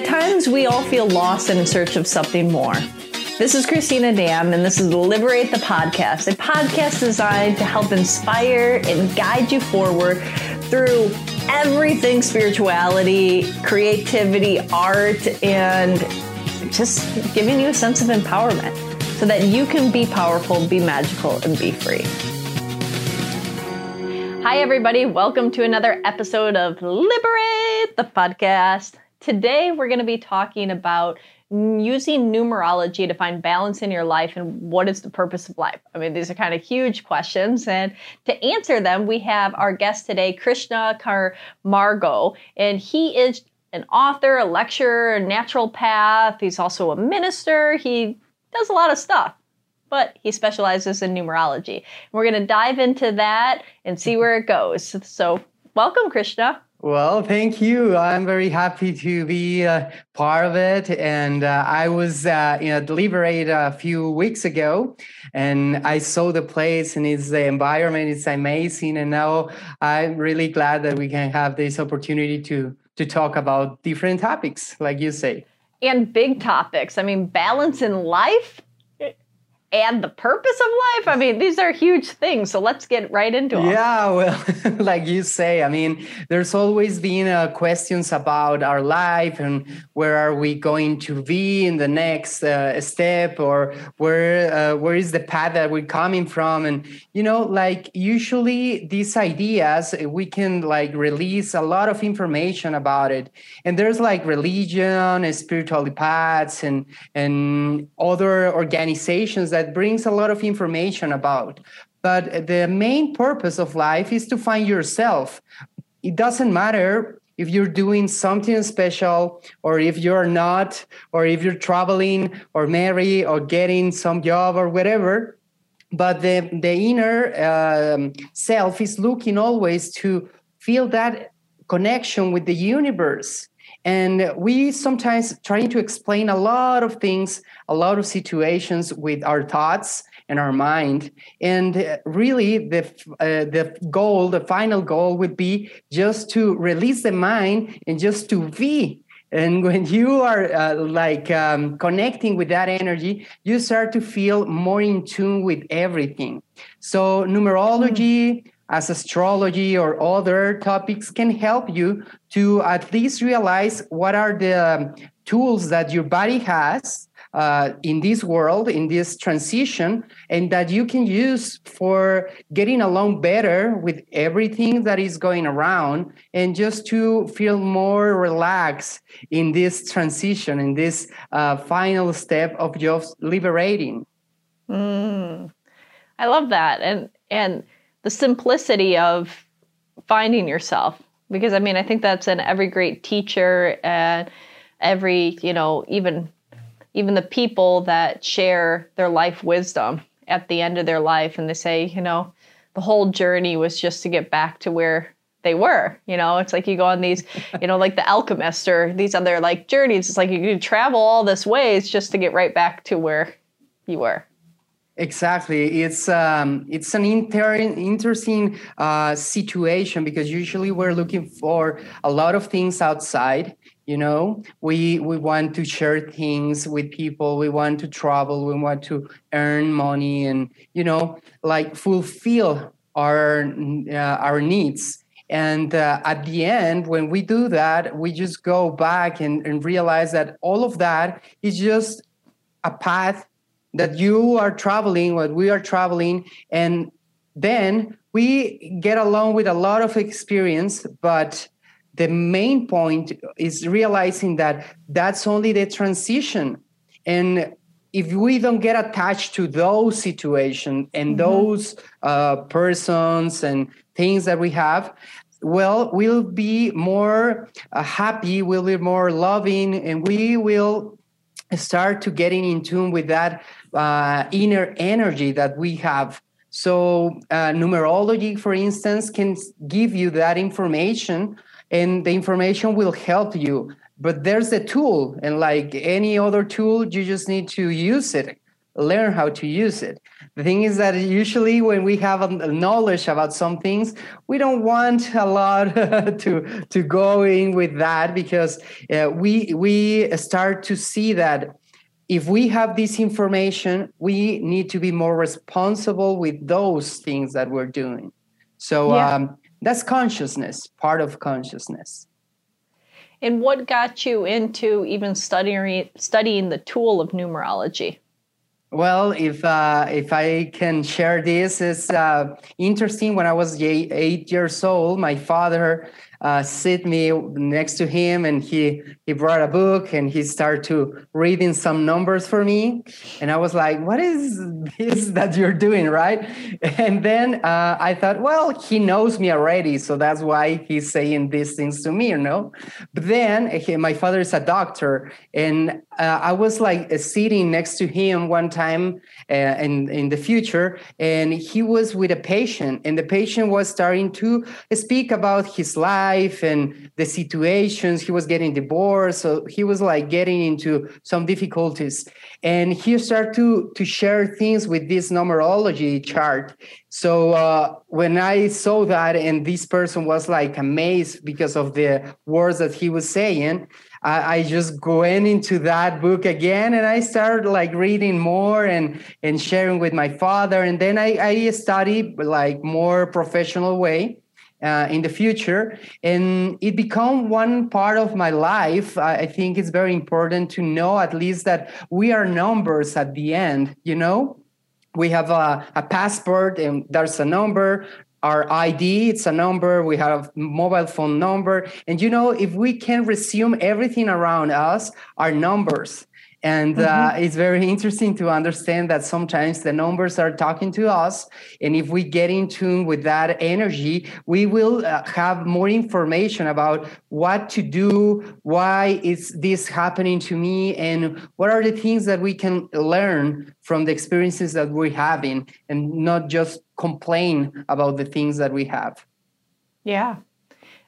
At times, we all feel lost and in search of something more. This is Christina Dam, and this is Liberate the Podcast, a podcast designed to help inspire and guide you forward through everything spirituality, creativity, art, and just giving you a sense of empowerment so that you can be powerful, be magical, and be free. Hi, everybody. Welcome to another episode of Liberate the Podcast. Today, we're going to be talking about using numerology to find balance in your life and what is the purpose of life. I mean, these are kind of huge questions. And to answer them, we have our guest today, Krishna Margo, and he is an author, a lecturer, a naturopath. He's also a minister. He does a lot of stuff, but he specializes in numerology. We're going to dive into that and see where it goes. So, welcome, Krishna. Well, thank you. I'm very happy to be uh, part of it. And uh, I was uh, in Liberate a few weeks ago, and I saw the place and its the environment. It's amazing, and now I'm really glad that we can have this opportunity to to talk about different topics, like you say, and big topics. I mean, balance in life and the purpose of life. I mean, these are huge things. So let's get right into it. Yeah, well, like you say, I mean, there's always been uh, questions about our life and where are we going to be in the next uh, step, or where uh, where is the path that we're coming from, and you know, like usually these ideas we can like release a lot of information about it, and there's like religion, and spiritual paths, and and other organizations that that brings a lot of information about. But the main purpose of life is to find yourself. It doesn't matter if you're doing something special or if you're not, or if you're traveling or married or getting some job or whatever. But the, the inner um, self is looking always to feel that connection with the universe and we sometimes trying to explain a lot of things, a lot of situations with our thoughts and our mind. And really, the uh, the goal, the final goal, would be just to release the mind and just to be. And when you are uh, like um, connecting with that energy, you start to feel more in tune with everything. So numerology. Mm as astrology or other topics can help you to at least realize what are the um, tools that your body has uh, in this world, in this transition, and that you can use for getting along better with everything that is going around, and just to feel more relaxed in this transition, in this uh, final step of just liberating. Mm, I love that, and and the simplicity of finding yourself. Because i mean i think that's in every great teacher and every you know even even the people that share their life wisdom at the end of their life and they say you know the whole journey was just to get back to where they were you know? It's like you go on these you know like the alchemist or these other like journeys. It's like you can travel all this ways just to get right back to where you were Exactly, it's um, it's an inter- interesting uh, situation because usually we're looking for a lot of things outside. You know, we we want to share things with people. We want to travel. We want to earn money, and you know, like fulfill our uh, our needs. And uh, at the end, when we do that, we just go back and, and realize that all of that is just a path that you are traveling, what we are traveling, and then we get along with a lot of experience, but the main point is realizing that that's only the transition. And if we don't get attached to those situations and mm-hmm. those uh, persons and things that we have, well, we'll be more uh, happy, we'll be more loving, and we will start to getting in tune with that uh, inner energy that we have. So, uh, numerology, for instance, can give you that information, and the information will help you. But there's a tool, and like any other tool, you just need to use it learn how to use it. The thing is that usually when we have a knowledge about some things, we don't want a lot to to go in with that because uh, we we start to see that if we have this information, we need to be more responsible with those things that we're doing. So yeah. um, that's consciousness, part of consciousness. And what got you into even studying studying the tool of numerology? Well, if uh, if I can share this, it's uh, interesting. When I was eight, years old, my father uh, sit me next to him and he he brought a book and he started to reading some numbers for me. And i was like what is this that you're doing? Right? And then uh, i thought well he knows me already so that's why he's saying these things to me you know? But then he, my father is a doctor and uh, i was like sitting next to him one time uh, in in the future and he was with a patient and the patient was starting to speak about his life life and the situations. He was getting divorced, so he was like getting into some difficulties. And he started to to share things with this numerology chart. So uh, when I saw that, and this person was like amazed because of the words that he was saying. I, I just went into that book again and I started like reading more and and sharing with my father. And then I, I studied like more professional way uh, in the future. And it become one part of my life. I, think it's very important to know at least that we are numbers at the end you know? We have a, a passport and there's a number our id it's a number we have mobile phone number. And you know if we can resume everything around us our numbers and uh, mm-hmm. uh, it's very interesting to understand that sometimes the numbers are talking to us. And if we get in tune with that energy, we will uh, have more information about what to do, why is this happening to me, and what are the things that we can learn from the experiences that we're having and not just complain about the things that we have. Yeah.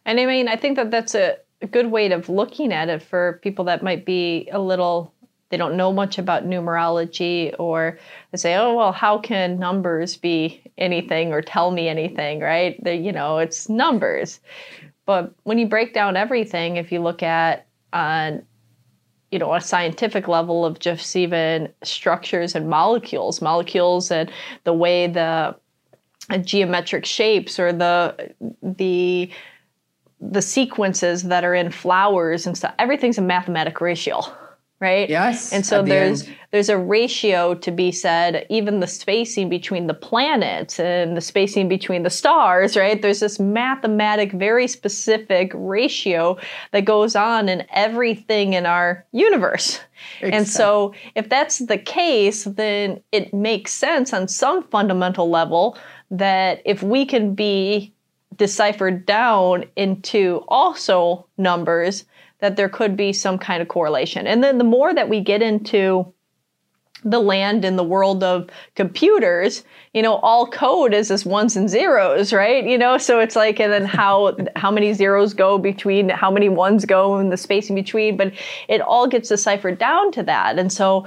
And I mean, I think that that's a, a good way of looking at it for people that might be a little they don't know much about numerology or they say oh well how can numbers be anything or tell me anything right? They, you know it's numbers. But when you break down everything if you look at on you know a scientific level of just even structures and molecules molecules and the way the geometric shapes or the the the sequences that are in flowers and stuff everything's a mathematic ratio right? Yes. And so there's the there's a ratio to be said, even the spacing between the planets and the spacing between the stars, right? There's this mathematic, very specific ratio that goes on in everything in our universe. Exactly. And so if that's the case, then it makes sense on some fundamental level that if we can be deciphered down into also numbers, that there could be some kind of correlation. And then the more that we get into the land in the world of computers, you know, all code is just ones and zeros, right? You know, so it's like, and then how how many zeros go between, how many ones go in the space in between, but it all gets deciphered down to that. And so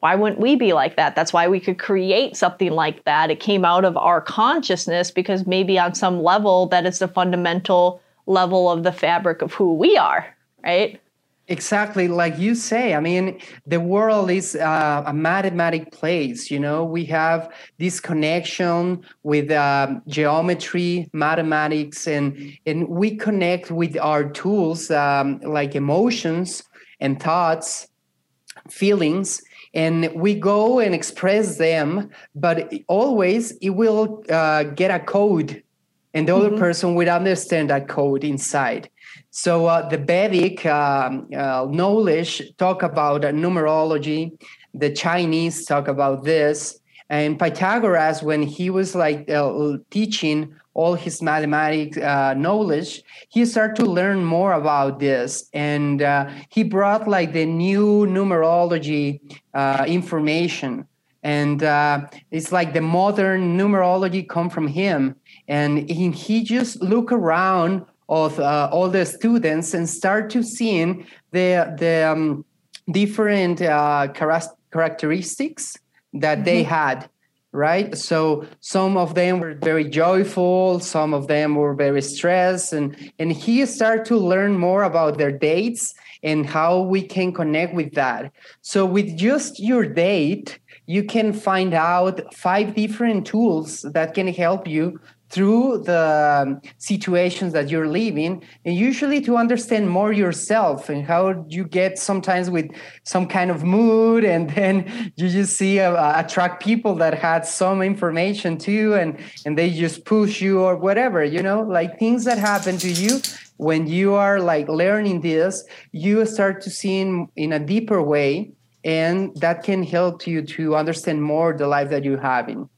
why wouldn't we be like that? That's why we could create something like that. It came out of our consciousness because maybe on some level that is the fundamental level of the fabric of who we are, right? Exactly, like you say. I mean, the world is uh, a mathematic place. You know, we have this connection with um, geometry, mathematics, and and we connect with our tools um, like emotions and thoughts, feelings, and we go and express them. But always, it will uh, get a code, and the mm-hmm. other person will understand that code inside so uh, the Vedic um, uh, knowledge talk about numerology. The Chinese talk about this, and Pythagoras, when he was like uh, teaching all his mathematics uh, knowledge, he started to learn more about this, and uh, he brought like the new numerology uh, information. And it's like the modern numerology come from him. And he, he just look around of uh, all the students and start to seeing the the um, different uh, characteristics that mm-hmm. they had right so some of them were very joyful some of them were very stressed and and he started to learn more about their dates and how we can connect with that so with just your date you can find out five different tools that can help you through the um, situations that you're living and usually to understand more yourself and how you get sometimes with some kind of mood and then you just see uh, attract people that had some information too and and they just push you or whatever you know? Like things that happen to you when you are like learning this you start to see in, in a deeper way and that can help you to understand more the life that you're having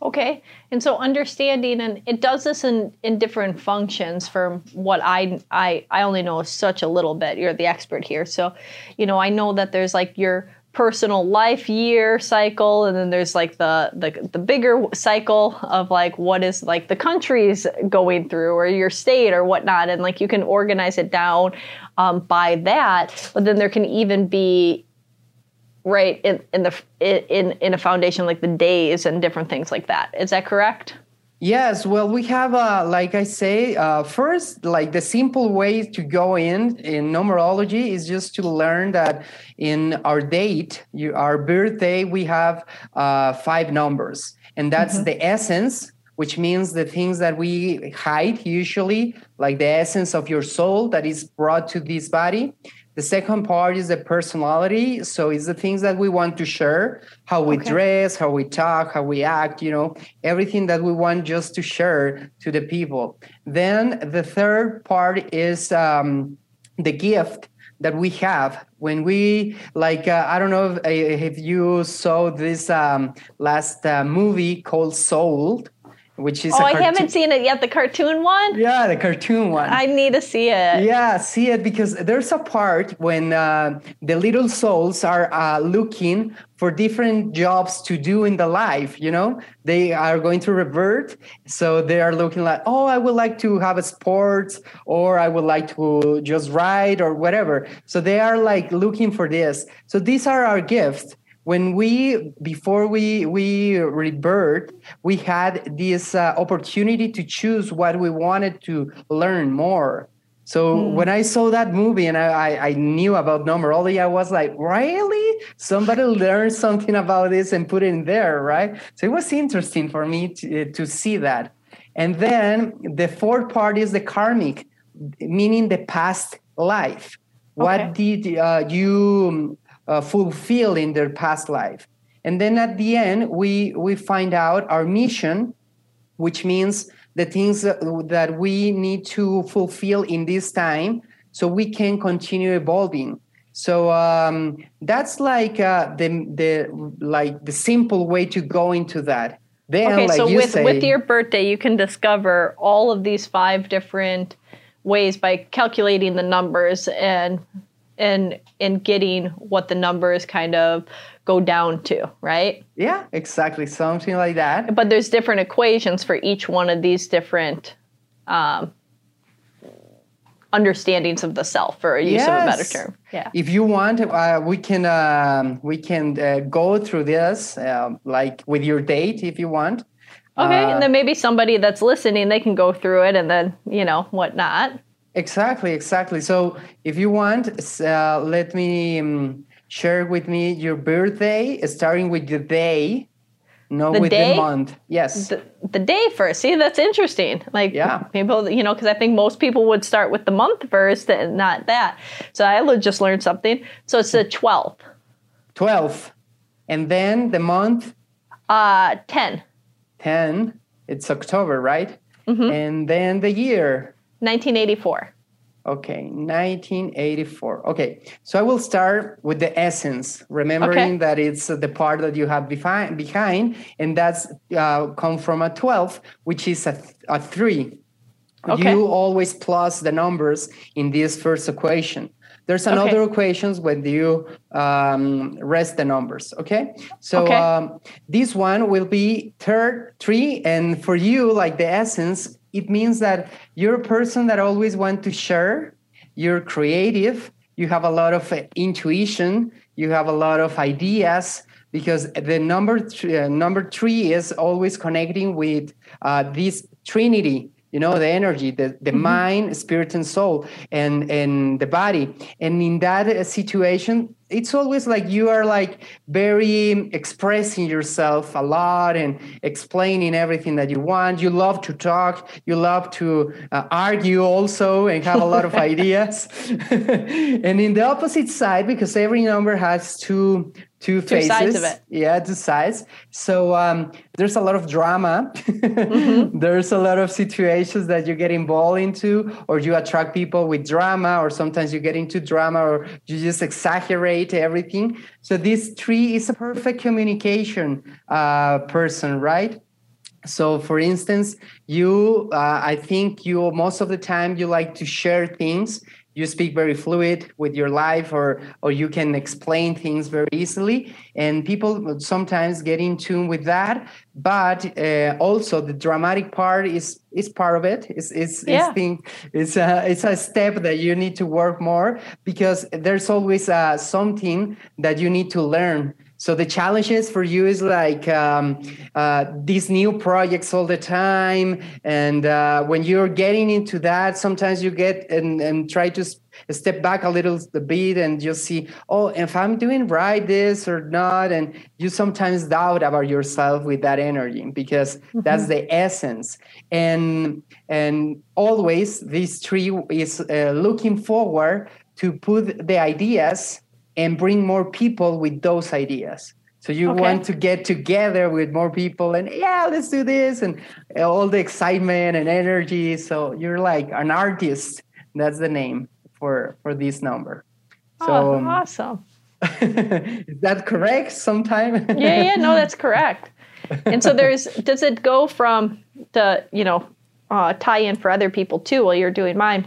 Okay. And so understanding and it does this in, in different functions from what I I I only know such a little bit. You're the expert here. So, you know, I know that there's like your personal life year cycle and then there's like the the the bigger cycle of like what is like the country's going through or your state or whatnot and like you can organize it down um, by that but then there can even be right in, in the in in a foundation like the days and different things like that. Is that correct? Yes. Well we have uh, like i say uh, first like the simple way to go in in numerology is just to learn that in our date you, our birthday we have uh, five numbers. And that's mm-hmm. the essence which means the things that we hide usually like the essence of your soul that is brought to this body the second part is the personality. So it's the things that we want to share, how we okay. dress, how we talk, how we act, you know, everything that we want just to share to the people. Then the third part is um, the gift that we have when we like uh, i don't know if, if you saw this um, last uh, movie called soul which is oh i haven't seen it yet the cartoon one? Yeah the cartoon one. I need to see it. Yeah see it because there's a part when uh, the little souls are uh, looking for different jobs to do in the life you know? They are going to revert so they are looking like oh i would like to have a sports or i would like to just ride or whatever. So they are like looking for this. So these are our gifts when we before we we rebirth we had this uh, opportunity to choose what we wanted to learn more. So mm. when i saw that movie and I, I, I knew about numerology i was like really? Somebody learned something about this and put it in there right? So it was interesting for me to, to see that. And then the fourth part is the karmic meaning the past life. Okay. what did uh, you uh, fulfill in their past life. And then at the end, we, we find out our mission, which means the things that, that we need to fulfill in this time so we can continue evolving. So um, that's like uh, the the like the simple way to go into that. Then, okay, like so with say, with your birthday, you can discover all of these five different ways by calculating the numbers and and in getting what the numbers kind of go down to, right? Yeah, exactly. Something like that. But there's different equations for each one of these different um, understandings of the self, for use yes. of a better term. Yeah. If you want, uh, we can uh, we can uh, go through this uh, like with your date if you want. Okay, and uh, then maybe somebody that's listening, they can go through it and then you know whatnot. Exactly, exactly. So if you want, uh, let me um, share with me your birthday, starting with the day, no, the with day? the month. Yes. The, the, day first. See, that's interesting. Like, yeah. people, you know, because I think most people would start with the month first and not that. So I just learned something. So it's the 12th. 12th. And then the month? Uh, 10. 10. It's October, right? Mm-hmm. And then the year? 1984. Okay, 1984. Okay, so I will start with the essence, remembering okay. that it's the part that you have behind, behind and that's uh, come from a 12, which is a, a three. Okay. You always plus the numbers in this first equation. There's another okay. equations when you um, rest the numbers. Okay, so okay. Um, this one will be third three, and for you, like the essence, it means that you're a person that always want to share. You're creative. You have a lot of uh, intuition. You have a lot of ideas because the number th- uh, number three is always connecting with uh, this trinity you know the energy the, the mm-hmm. mind spirit and soul and and the body. And in that uh, situation it's always like you are like very expressing yourself a lot and explaining everything that you want you love to talk you love to uh, argue also and have a lot of ideas and in the opposite side because every number has two two, two faces. sides of it. Yeah, two sides. So um, there's a lot of drama. mm-hmm. There's a lot of situations that you get involved into, or you attract people with drama, or sometimes you get into drama, or you just exaggerate everything. So this tree is a perfect communication uh, person, right? So, for instance, you, uh, I think you most of the time you like to share things you speak very fluid with your life or or you can explain things very easily. And people sometimes get in tune with that. But uh, also the dramatic part is is part of it. It's it's yeah. it's, thing, it's a it's a step that you need to work more because there's always uh, something that you need to learn so the challenges for you is like um, uh, these new projects all the time, and uh, when you're getting into that, sometimes you get and, and try to step back a little bit and just see, oh, if I'm doing right this or not, and you sometimes doubt about yourself with that energy because mm-hmm. that's the essence. And and always this tree is uh, looking forward to put the ideas and bring more people with those ideas. So you okay. want to get together with more people and yeah, let's do this and all the excitement and energy. So you're like an artist. That's the name for for this number. So oh, awesome. is that correct? Sometime. yeah, yeah, no, that's correct. And so there's does it go from the you know uh, tie in for other people too while you're doing mine?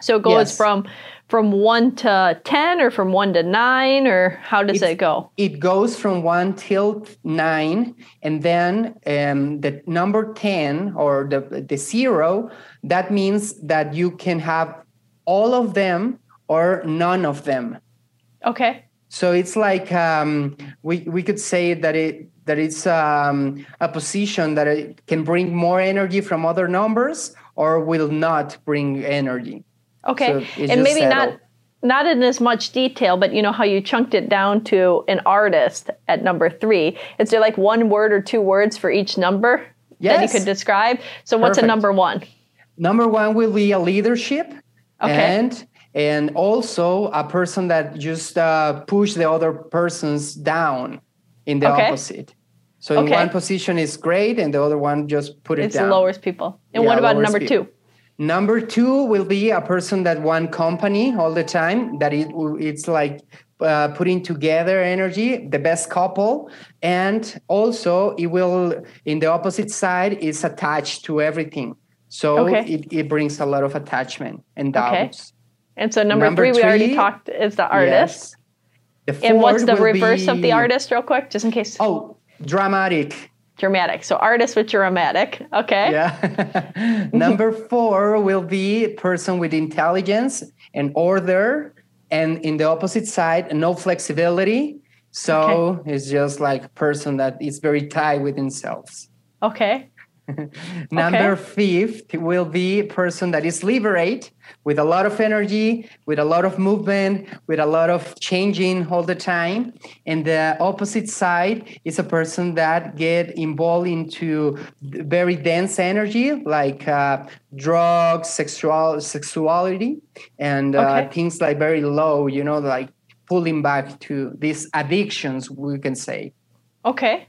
So it goes yes. from from one to 10 or from one to nine or how does it's, it go? It goes from one till nine. And then um, the number 10 or the, the zero, that means that you can have all of them or none of them. Okay. So it's like um, we, we could say that it that it's um, a position that it can bring more energy from other numbers or will not bring energy. Okay, so and maybe not not in as much detail, but you know how you chunked it down to an artist at number three. Is there like one word or two words for each number yes. that you could describe? So Perfect. what's a number one? Number one will be a leadership, okay. and and also a person that just uh, push the other persons down in the okay. opposite. So in okay. one position is great, and the other one just put it it's down. It lowers people. And yeah, what about number people. two? Number two will be a person that one company all the time. That it, it's like uh, putting together energy, the best couple, and also it will in the opposite side is attached to everything. So okay. it, it brings a lot of attachment and doubts. Okay. And so number, number three, three, we already talked is the artist. Yes. The and what's the reverse be, of the artist, real quick, just in case? Oh, dramatic dramatic. So artist with dramatic. Okay. Yeah. Number four will be person with intelligence and order. And in the opposite side, no flexibility. So okay. it's just like person that is very tied with themselves. Okay. Number okay. fifth will be a person that is liberate with a lot of energy, with a lot of movement, with a lot of changing all the time. And the opposite side is a person that get involved into very dense energy, like uh, drugs, sexual sexuality, and uh, things like very low. You know, like pulling back to these addictions, we can say. Okay.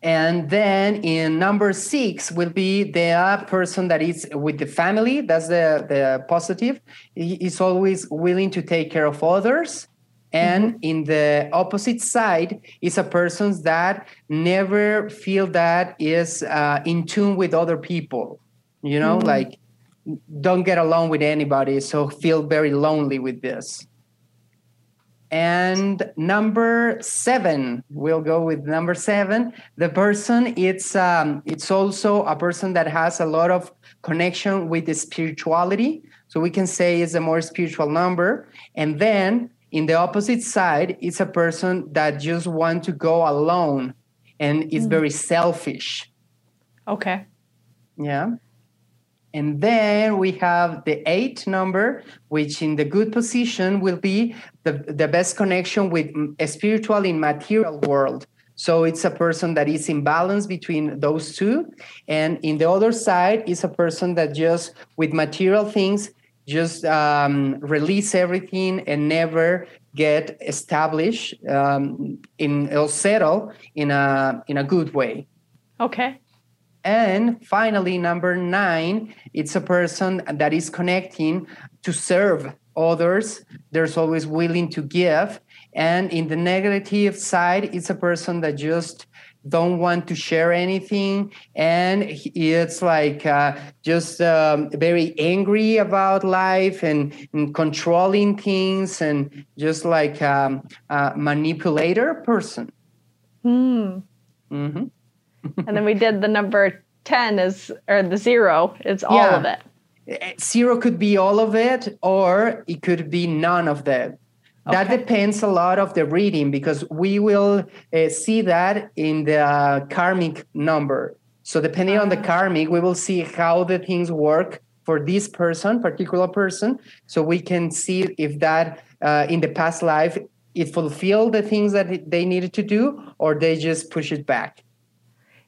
And then in number six will be the person that is with the family. That's the, the positive. He is always willing to take care of others. And mm-hmm. in the opposite side is a person that never feel that is uh, in tune with other people. You know, mm-hmm. like don't get along with anybody, so feel very lonely with this. And number seven, we'll go with number seven. The person, it's um, it's also a person that has a lot of connection with the spirituality. So we can say it's a more spiritual number. And then in the opposite side it's a person that just want to go alone and is mm. very selfish okay yeah and then we have the eight number, which in the good position will be the, the best connection with a spiritual in material world. So it's a person that is in balance between those two. And in the other side is a person that just with material things just um, release everything and never get established um, in or settle in a in a good way. Okay. And finally, number nine, it's a person that is connecting to serve others. There's always willing to give. And in the negative side, it's a person that just don't want to share anything and it's like uh, just um, very angry about life and, and, controlling things and just like um, a manipulator person hmm. Mm-hmm. and then we did the number 10 is or the zero it's all yeah. of it zero could be all of it or it could be none of that that depends a lot of the reading because we will uh, see that in the uh, karmic number so depending uh-huh. on the ah. karmic we will see how the things work for this person particular person so we can see if that uh, in the past life it fulfilled the things that they needed to do or they just push it back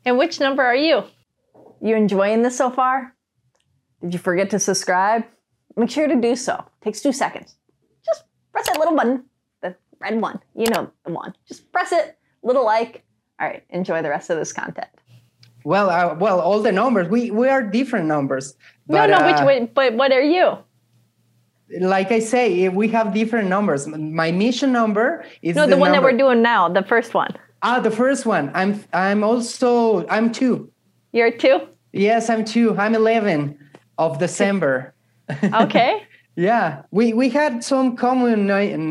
and which number are you? You enjoying this so far? Did you forget to subscribe? Make sure to do so. It takes two seconds. Just press that little button, the red one. You know the one. Just press it, little like. All right, enjoy the rest of this content. Well, uh, well, all the numbers. We we are different numbers. But, no, no. Uh, which way? But what are you? Like I say, we have different numbers. My mission number is no the, the one number. that we're doing now, the first one. Ah, the first one. I'm I'm also I'm two. You're two? Yes, I'm two. I'm eleven of December. Okay. yeah, we we had some common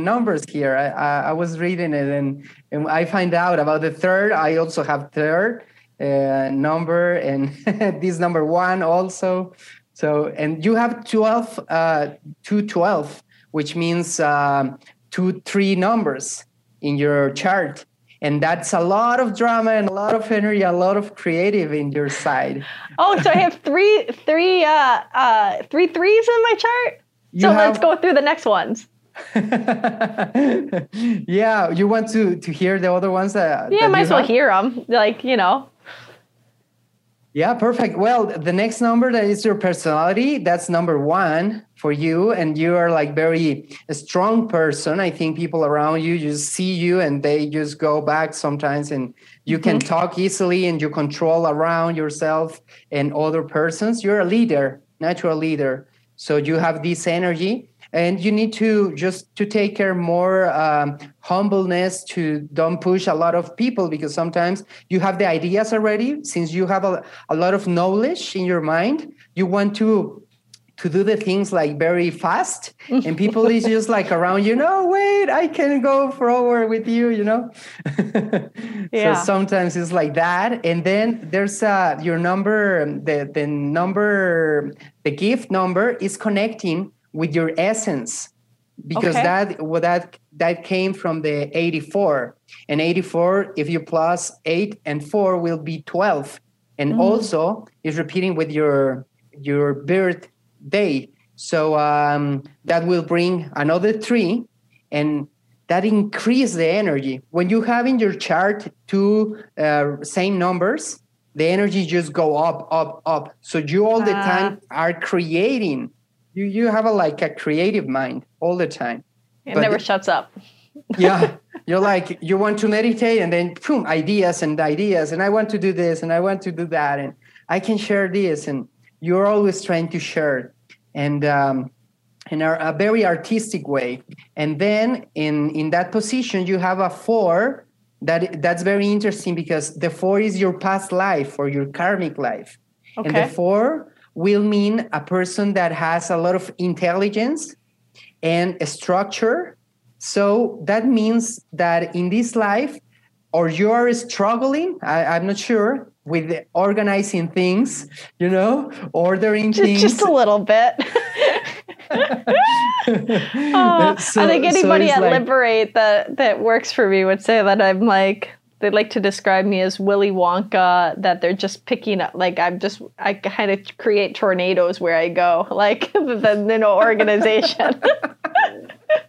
numbers here. I, I, I was reading it and and I find out about the third. I also have third uh, number and this number one also. So and you have 12, uh, two 12, which means um, two three numbers in your chart and that's a lot of drama and a lot of energy a lot of creative in your side. Oh so i have three three uh uh three threes in my chart? You so have... let's go through the next ones. Yeah you want to to hear the other ones that yeah that might as well hear them like you know yeah, perfect. Well, the next number that is your personality, that's number one for you. And you are like very a strong person. I think people around you just see you and they just go back sometimes and you mm-hmm. can talk easily and you control around yourself and other persons. You're a leader, natural leader. So you have this energy and you need to just to take care more um, humbleness to don't push a lot of people because sometimes you have the ideas already. Since you have a, a lot of knowledge in your mind you want to to do the things like very fast. And people is just like around you know wait i can go forward with you you know? Yeah. so sometimes it's like that. And then there's uh your number the the number the gift number is connecting with your essence because okay. that well, that that came from the 84 and 84 if you plus 8 and 4 will be 12 and mm. also is repeating with your your birth day so um, that will bring another 3 and that increase the energy when you have in your chart two uh, same numbers the energy just go up up up so you all the ah. time are creating you you have a like a creative mind all the time. It but never shuts up. yeah, you're like you want to meditate and then boom, ideas and ideas, and I want to do this and I want to do that, and I can share this, and you're always trying to share, and um, in a, a very artistic way. And then in in that position, you have a four. That that's very interesting because the four is your past life or your karmic life, okay. and the four will mean a person that has a lot of intelligence and structure. So that means that in this life, or you are struggling, I, am not sure, with organizing things, you know, ordering just, things. Just a little bit. oh, so, I think anybody so at like, Liberate that that works for me would say that I'm like they like to describe me as Willy Wonka, that they're just picking up, like I'm just, I kind of create tornadoes where I go, like the, you know, organization.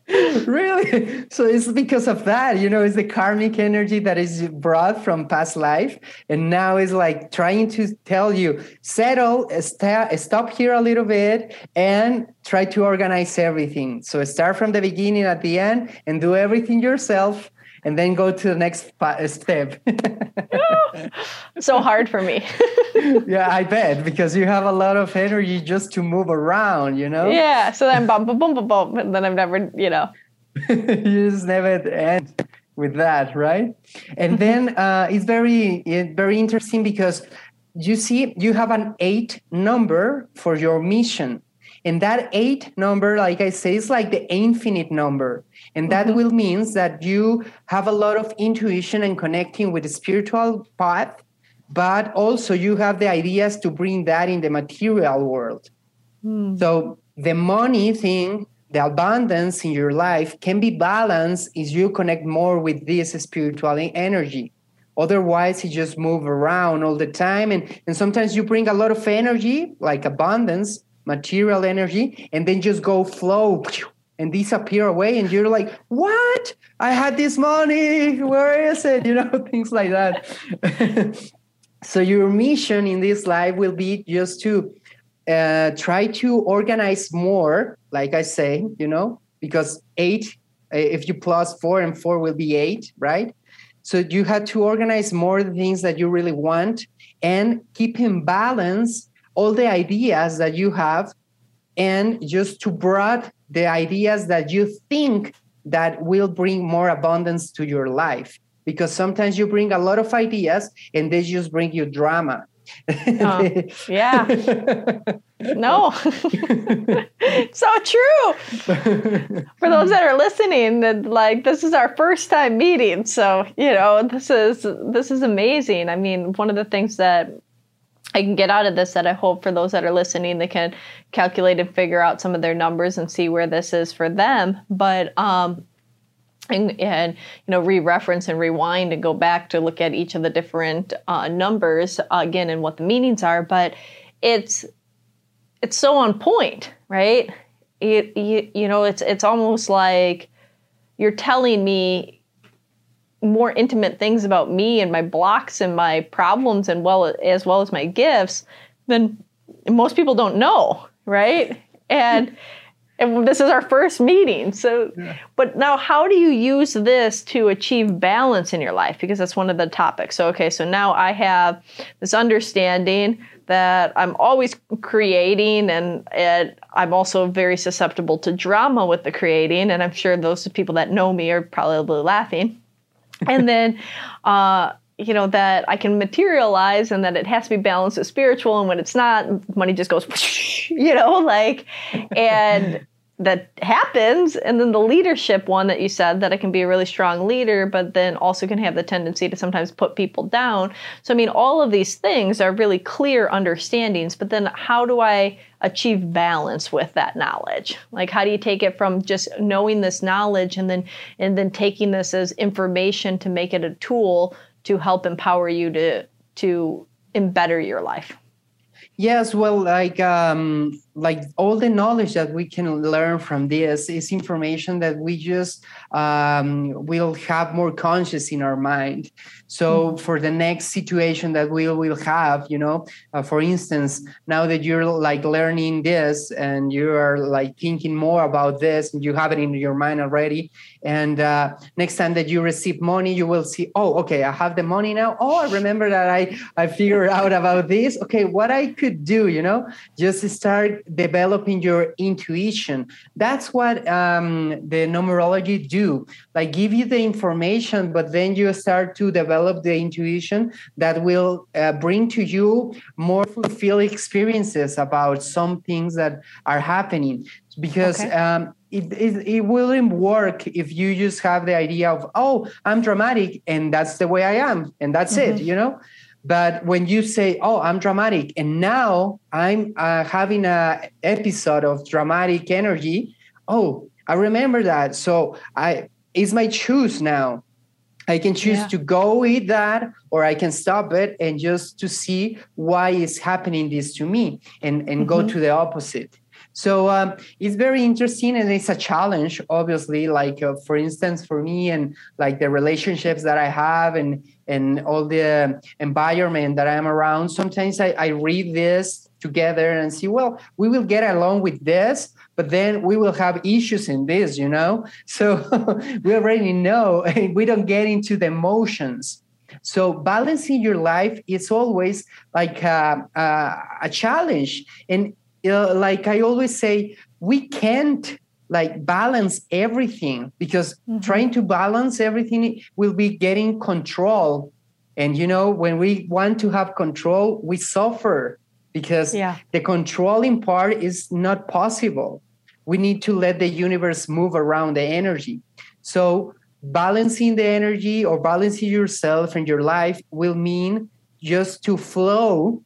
really? So it's because of that, you know, it's the karmic energy that is brought from past life. And now is like trying to tell you, settle, st- stop here a little bit and try to organize everything. So start from the beginning at the end and do everything yourself and then go to the next uh, step. so hard for me. yeah, I bet because you have a lot of energy just to move around, you know. Yeah, so then bump, bump, bump, bump, and then I've never, you know. you just never end with that, right? And mm-hmm. then uh, it's very, eh, very interesting because you see, you have an eight number for your mission. And that eight number, like I say, is like the infinite number. And that mm-hmm. will means that you have a lot of intuition and connecting with the spiritual path, but also you have the ideas to bring that in the material world. Mm. So the money thing, the abundance in your life can be balanced if you connect more with this spiritual energy. Otherwise, you just move around all the time. And, and sometimes you bring a lot of energy, like abundance, material energy, and then just go flow and disappear away. And you're like, what? I had this money. Where is it? You know, things like that. so your mission in this life will be just to uh, try to organize more, like I say, you know, because eight, if you plus four and four will be eight, right? So you had to organize more the things that you really want and keep in balance all the ideas that you have and just to broad the ideas that you think that will bring more abundance to your life. Because sometimes you bring a lot of ideas and they just bring you drama. Oh, yeah. No. So true. For those that are listening that like this is our first time meeting. So you know this is this is amazing. I mean one of the things that I can get out of this that I hope for those that are listening, they can calculate and figure out some of their numbers and see where this is for them. But um, and, and, you know re-reference and rewind and go back to look at each of the different uh, numbers uh, again and what the meanings are. But it's it's so on point, right? It, you, you know, it's it's almost like you're telling me more intimate things about me and my blocks and my problems and well as well as my gifts then most people don't know right? And and this is our first meeting so yeah. but now how do you use this to achieve balance in your life? Because that's one of the topics. So okay so now i have this understanding that i'm always creating and, and i'm also very susceptible to drama with the creating and i'm sure those people that know me are probably laughing and then uh, you know that I can materialize and that it has to be balanced with spiritual. And when it's not money just goes you know like and that happens. And then the leadership one that you said that I can be a really strong leader but then also can have the tendency to sometimes put people down. So I mean all of these things are really clear understandings but then how do I achieve balance with that knowledge? Like how do you take it from just knowing this knowledge and then and then taking this as information to make it a tool to help empower you to to better your life? Yes well like um like all the knowledge that we can learn from this is information that we just um, will have more conscious in our mind. So mm-hmm. for the next situation that we will have you know uh, for instance now that you're like learning this and you are like thinking more about this and you have it in your mind already and uh, next time that you receive money you will see oh okay i have the money now. Oh i remember that i i figured out about this. Okay what i could do you know just start developing your intuition. That's what um, the numerology do. Like give you the information, but then you start to develop the intuition that will uh, bring to you more fulfilled experiences about some things that are happening. Because okay. um, it, it, it wouldn't work if you just have the idea of, oh, I'm dramatic and that's the way I am and that's mm-hmm. it, you know? But when you say oh i'm dramatic and now i'm uh, having a episode of dramatic energy oh i remember that so i it's my choose now i can choose yeah. to go with that or i can stop it and just to see why is happening this to me and and mm-hmm. go to the opposite so um, it's very interesting and it's a challenge, obviously. Like uh, for instance, for me and like the relationships that I have and and all the environment that I'm around. Sometimes I, I read this together and see, well, we will get along with this, but then we will have issues in this, you know. So we already know we don't get into the emotions. So balancing your life is always like a, a, a challenge, and uh, like I always say, we can't like balance everything because mm-hmm. trying to balance everything will be getting control. And you know, when we want to have control, we suffer because yeah. the controlling part is not possible. We need to let the universe move around the energy. So balancing the energy or balancing yourself and your life will mean just to flow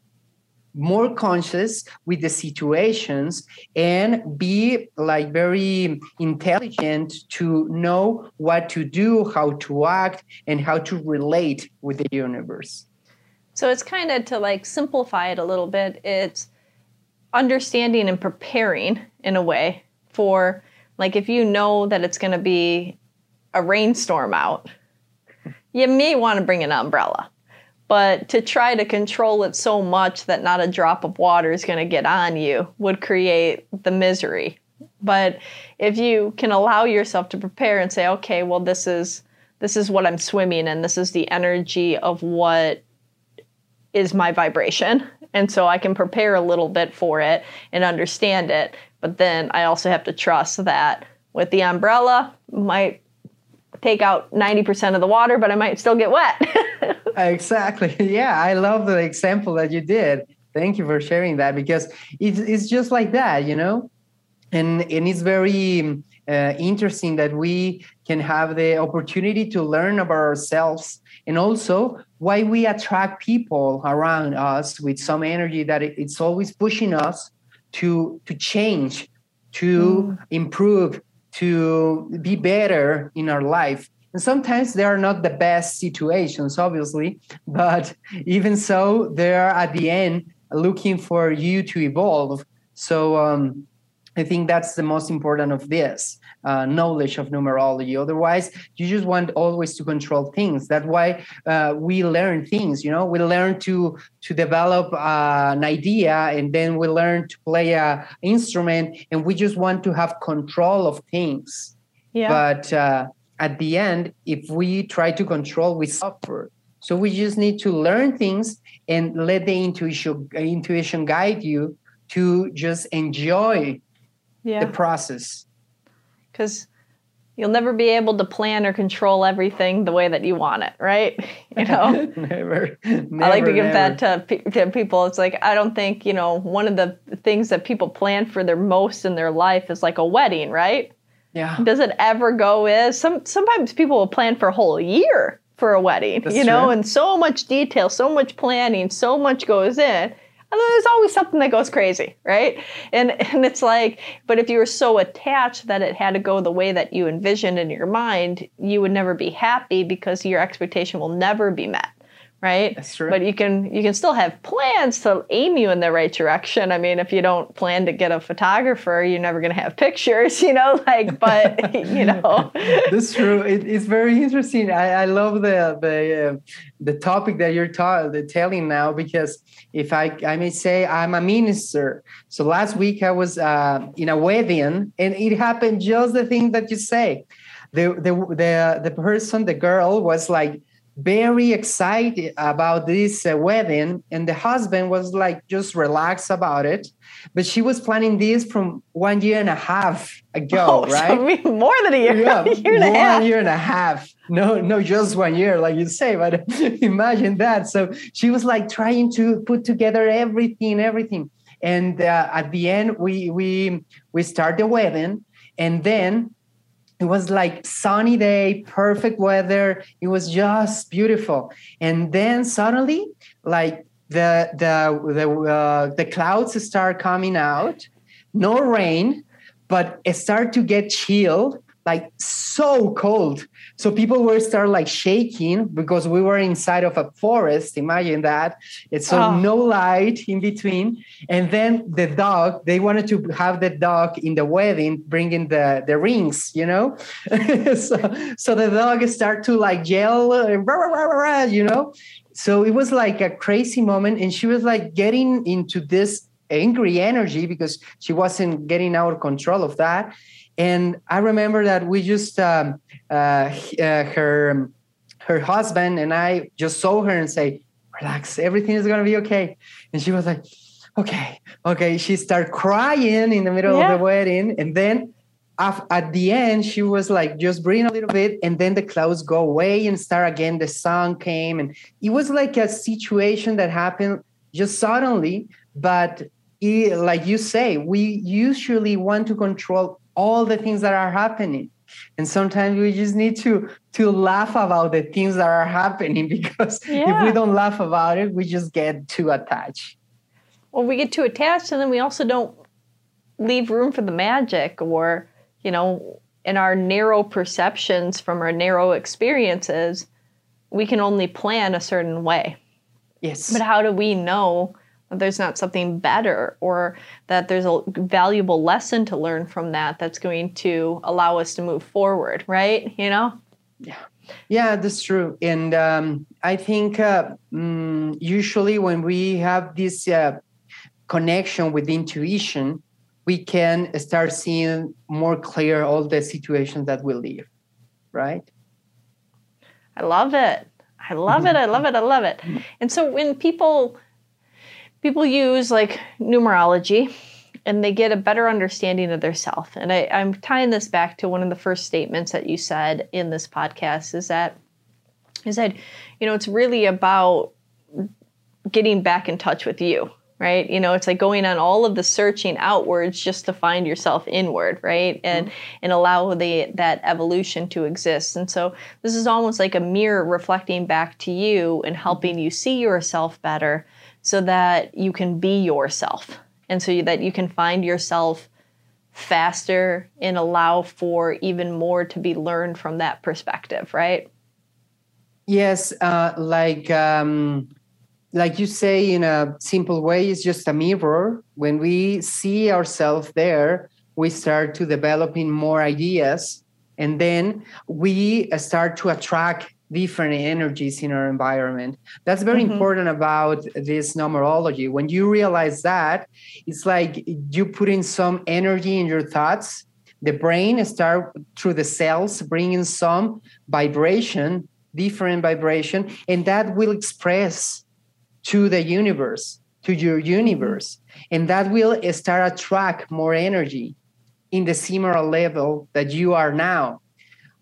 more conscious with the situations and be like very intelligent to know what to do how to act and how to relate with the universe. So it's kind of to like simplify it a little bit it's understanding and preparing in a way for like if you know that it's going to be a rainstorm out you may want to bring an umbrella but to try to control it so much that not a drop of water is going to get on you would create the misery. But if you can allow yourself to prepare and say, okay, well, this is this is what I'm swimming in. This is the energy of what is my vibration. And so I can prepare a little bit for it and understand it. But then I also have to trust that with the umbrella, might take out 90% of the water, but I might still get wet. exactly. Yeah, I love the example that you did. Thank you for sharing that because it's, it's just like that, you know? And, and it's very uh, interesting that we can have the opportunity to learn about ourselves and also why we attract people around us with some energy that it's always pushing us to to change to mm. improve to be better in our life. And sometimes they are not the best situations, obviously, but even so, they are at the end looking for you to evolve. So um, I think that's the most important of this uh, knowledge of numerology. Otherwise, you just want always to control things. That's why uh, we learn things. You know, we learn to to develop uh, an idea, and then we learn to play a instrument, and we just want to have control of things. Yeah. But uh, at the end, if we try to control, we suffer. So we just need to learn things and let the intuition intuition guide you to just enjoy yeah. the process because you'll never be able to plan or control everything the way that you want it, right? You know, never, never, I like to give never. that to, to people. It's like I don't think you know one of the things that people plan for their most in their life is like a wedding, right? Yeah. Does it ever go is some sometimes people will plan for a whole year for a wedding, That's you know, true. and so much detail, so much planning, so much goes in there's always something that goes crazy, right? And and it's like, but if you were so attached that it had to go the way that you envisioned in your mind, you would never be happy because your expectation will never be met right? That's true. But you can you can still have plans to aim you in the right direction. I mean, if you don't plan to get a photographer, you're never going to have pictures, you know. Like, but you know, that's true. It, it's very interesting. I, I love the the uh, the topic that you're ta- telling now because if I I may say I'm a minister. So last week I was uh, in a wedding, and it happened just the thing that you say. The the the the person, the girl, was like very excited about this uh, wedding and the husband was like just relaxed about it. But she was planning this from one year and a half ago oh, right? So more than a year, yeah, year and one a half. year and a half. No no just one year like you say but imagine that. So she was like trying to put together everything everything. And uh, at the end we we we start the wedding and then it was like sunny day perfect weather. It was just beautiful. And then suddenly like the the the uh, the clouds start coming out. No rain but it start to get chilled like so cold. So people were start like shaking because we were inside of a forest. Imagine that. It's so oh. no light in between. And then the dog they wanted to have the dog in the wedding bringing the the rings you know? So so the dog start to like yell you know? So it was like a crazy moment. And she was like getting into this angry energy because she wasn't getting out of control of that and I remember that we just um, uh, uh, her her husband and I just saw her and say, "Relax, everything is gonna be okay." And she was like, "Okay, okay." She started crying in the middle yeah. of the wedding, and then at the end she was like just breathe a little bit and then the clouds go away and start again the sun came and it was like a situation that happened just suddenly but it, like you say we usually want to control all the things that are happening. And sometimes we just need to to laugh about the things that are happening because yeah. if we don't laugh about it we just get too attached. Well we get too attached and then we also don't leave room for the magic or you know in our narrow perceptions from our narrow experiences we can only plan a certain way. Yes. But how do we know there's not something better or that there's a valuable lesson to learn from that that's going to allow us to move forward right? You know? Yeah. Yeah that's true. And um, i think uh, mm, usually when we have this uh, connection with intuition we can start seeing more clear all the situations that we live right? I love it. I love it. I love it. I love it. And so when people people use like numerology and they get a better understanding of their self. And I, am tying this back to one of the first statements that you said in this podcast is that is that you know it's really about getting back in touch with you right? You know it's like going on all of the searching outwards just to find yourself inward right? And mm-hmm. and allow the that evolution to exist. And so this is almost like a mirror reflecting back to you and helping you see yourself better so that you can be yourself and so that you can find yourself faster and allow for even more to be learned from that perspective right? Yes uh, like um, like you say in a simple way it's just a mirror. When we see ourselves there we start to developing more ideas and then we start to attract different energies in our environment. That's very mm-hmm. important about this numerology. When you realize that, it's like you put in some energy in your thoughts. The brain start through the cells bringing some vibration, different vibration, and that will express to the universe, to your universe, and that will start attract more energy in the similar level that you are now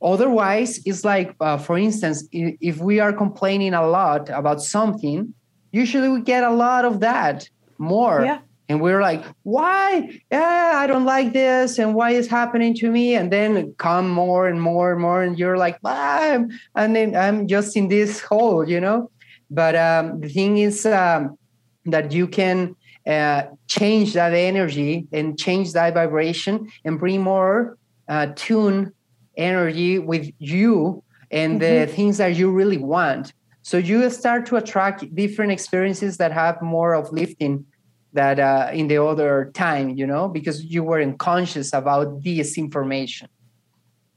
Otherwise, it's like, uh, for instance, if we are complaining a lot about something, usually we get a lot of that more. Yeah. And we're like, why? Yeah, I don't like this. And why is happening to me? And then come more and more and more. And you're like, ah, and then I'm just in this hole, you know? But um, the thing is um, that you can uh, change that energy and change that vibration and bring more uh, tune energy with you and mm-hmm. the things that you really want. So you start to attract different experiences that have more of lifting that uh, in the other time, you know, because you weren't conscious about this information.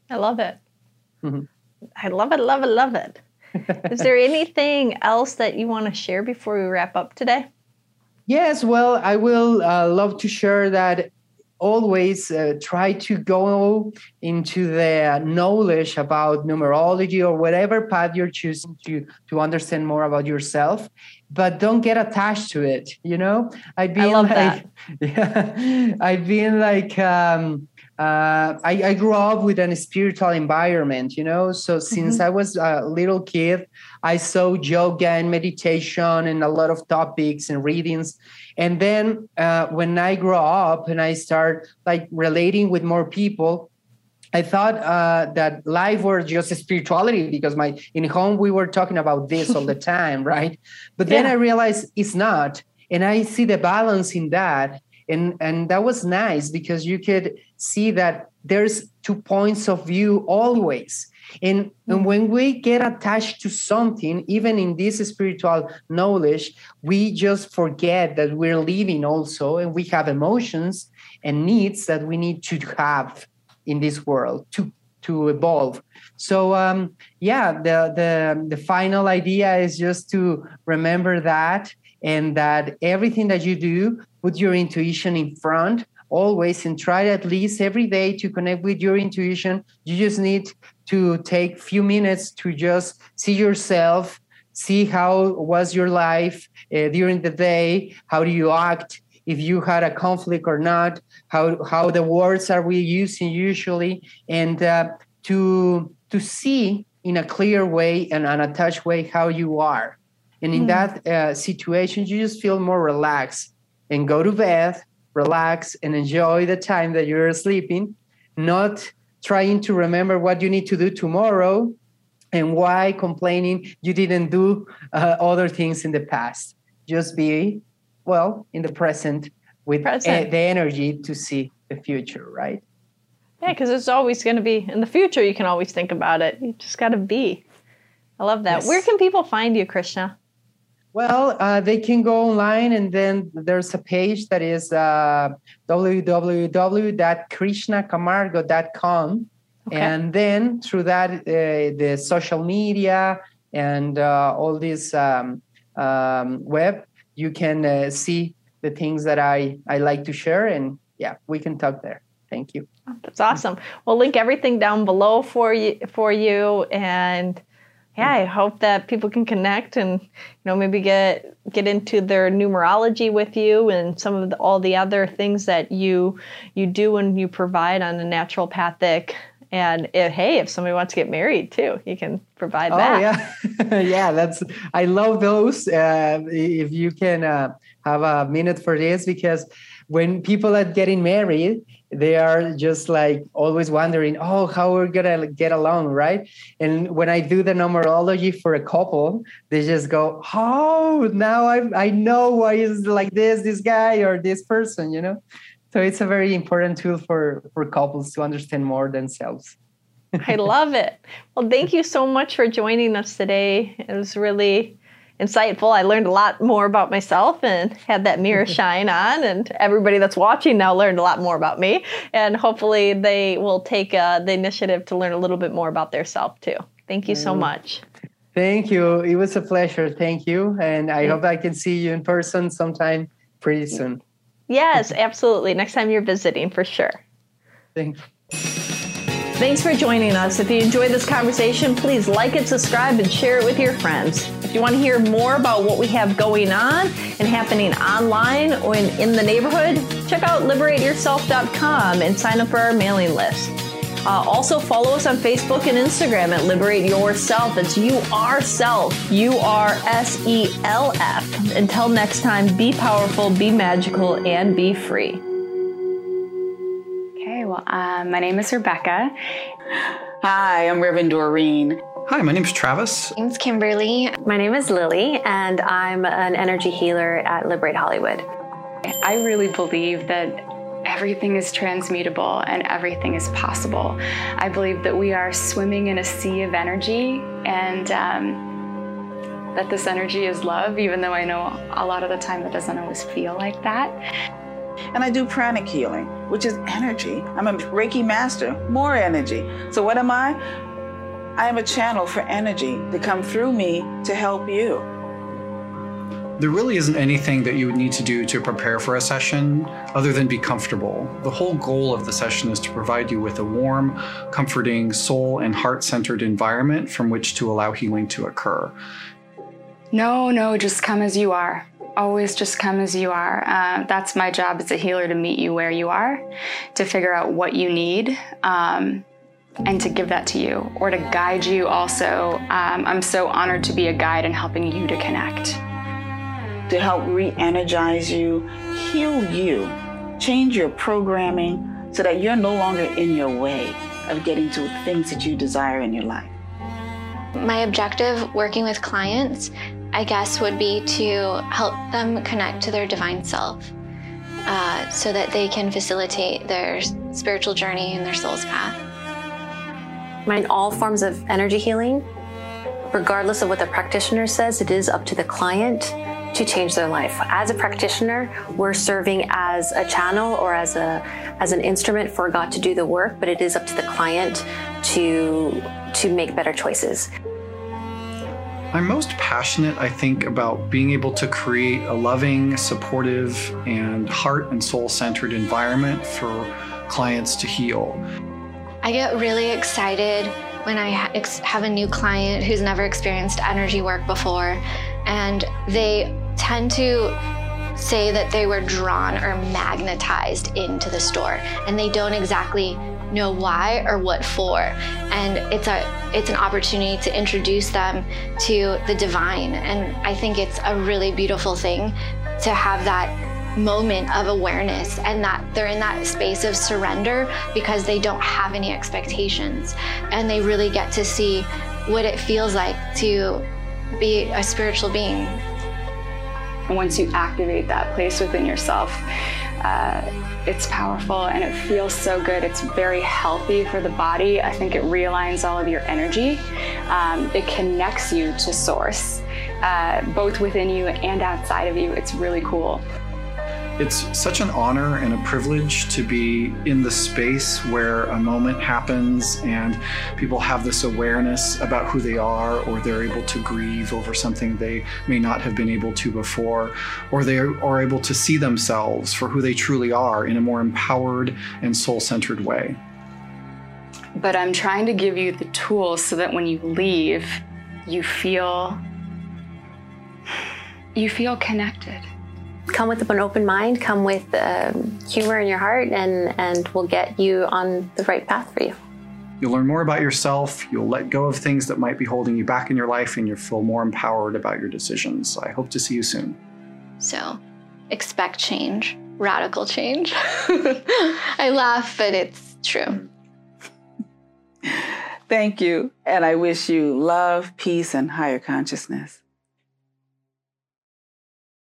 I love it. Mm-hmm. I love it, love it, love it. Is there anything else that you want to share before we wrap up today? Yes, well, I will uh, love to share that always uh, try to go into the knowledge about numerology or whatever path you're choosing to to understand more about yourself but don't get attached to it you know i've been like that. yeah i've been like um uh, I, I, grew up with a spiritual environment, you know. So since mm-hmm. I was a little kid, I saw yoga and meditation and a lot of topics and readings. And then uh, when I grow up and I start like relating with more people, I thought uh, that life was just spirituality because my in home we were talking about this all the time, right? But then yeah. I realized it's not, and I see the balance in that, and and that was nice because you could see that there's two points of view always. And, and mm. when we get attached to something, even in this spiritual knowledge, we just forget that we're living also and we have emotions and needs that we need to have in this world to to evolve so um, yeah the the the final idea is just to remember that and that everything that you do put your intuition in front always and try at least every day to connect with your intuition you just need to take few minutes to just see yourself see how was your life uh, during the day how do you act if you had a conflict or not, how how the words are we using usually, and uh, to to see in a clear way and an attached way how you are. And in mm. that uh, situation, you just feel more relaxed and go to bed, relax, and enjoy the time that you're sleeping, not trying to remember what you need to do tomorrow and why complaining you didn't do uh, other things in the past. Just be well in the present with present. A, the energy to see the future right yeah because it's always going to be in the future you can always think about it you just got to be i love that yes. where can people find you krishna well, uh, they can go online and then there's a page that is uh, www.krishnakamargo.com. Okay. And then through that, uh, the social media and uh, all this um, um, web, you can uh, see the things that I, I like to share. And yeah, we can talk there. Thank you. That's awesome. We'll link everything down below for you for you and yeah, I hope that people can connect and you know maybe get get into their numerology with you and some of the, all the other things that you you do and you provide on a naturopathic and if, hey, if somebody wants to get married too, you can provide that. oh, that. yeah, yeah. That's I love those. Uh, if you can uh, have a minute for this, because when people are getting married, they are just like always wondering, oh, how we're gonna get along, right? And when I do the numerology for a couple, they just go, oh, now I I know why is like this, this guy or this person, you know. So it's a very important tool for, for couples to understand more themselves. I love it. Well, thank you so much for joining us today. It was really insightful. I learned a lot more about myself and had that mirror shine on. And everybody that's watching now learned a lot more about me. And hopefully, they will take uh, the initiative to learn a little bit more about their self too. Thank you so mm. much. Thank you. It was a pleasure. Thank you. And I hope I can see you in person sometime pretty soon. Yes, absolutely. Next time you're visiting, for sure. Thanks. Thanks for joining us. If you enjoyed this conversation, please like it, subscribe, and share it with your friends. If you want to hear more about what we have going on and happening online or in, in the neighborhood, check out liberateyourself.com and sign up for our mailing list. Uh, also, follow us on Facebook and Instagram at Liberate Yourself. It's U R Self, U R S E L F. Until next time, be powerful, be magical, and be free. Okay, well, uh, my name is Rebecca. Hi, I'm Reverend Doreen. Hi, my name is Travis. My name's Kimberly. My name is Lily, and I'm an energy healer at Liberate Hollywood. I really believe that everything is transmutable and everything is possible. I believe that we are swimming in a sea of energy and um, that this energy is love, even though I know a lot of the time it doesn't always feel like that. And I do pranic healing, which is energy. I'm a Reiki master, more energy. So, what am I? I am a channel for energy to come through me to help you. There really isn't anything that you would need to do to prepare for a session other than be comfortable. The whole goal of the session is to provide you with a warm, comforting, soul and heart centered environment from which to allow healing to occur. No, no, just come as you are. Always just come as you are. Uh, that's my job as a healer to meet you where you are, to figure out what you need. Um, and to give that to you or to guide you also. Um, I'm so honored to be a guide in helping you to connect to help re energize you, heal you, change your programming, so that you're no longer in your way of getting to things that you desire in your life. My objective working with clients, I guess, would be to help them connect to their divine self uh, so that they can facilitate their spiritual journey and their soul's path. In all forms of energy healing, regardless of what the practitioner says, it is up to the client to change their life. As a practitioner, we're serving as a channel or as a as an instrument for God to do the work, but it is up to the client to to make better choices. I'm most passionate, I think, about being able to create a loving, supportive, and heart and soul centered environment for clients to heal. I get really excited when I have a new client who's never experienced energy work before, and they tend to say that they were drawn or magnetized into the store, and they don't exactly know why or what for. And it's a it's an opportunity to introduce them to the divine. And i think it's a really beautiful thing to have that moment of awareness and that they're in that space of surrender because they don't have any expectations. And they really get to see what it feels like to be a spiritual being. Once you activate that place within yourself uh, it's powerful and it feels so good. It's very healthy for the body. I think it realigns all of your energy. Um, it connects you to source, uh, both within you and outside of you. It's really cool. It's such an honor and a privilege to be in the space where a moment happens and people have this awareness about who they are, or they're able to grieve over something they may not have been able to before, or they are able to see themselves for who they truly are in a more empowered and soul centered way. But I'm trying to give you the tools so that when you leave, you feel you feel connected come with an open mind, come with um, humor in your heart, and, and we'll get you on the right path for you. You'll learn more about yourself. You'll let go of things that might be holding you back in your life, and you'll feel more empowered about your decisions. I hope to see you soon. So, expect change, radical change. I laugh, but it's true. Thank you. And I wish you love, peace, and higher consciousness.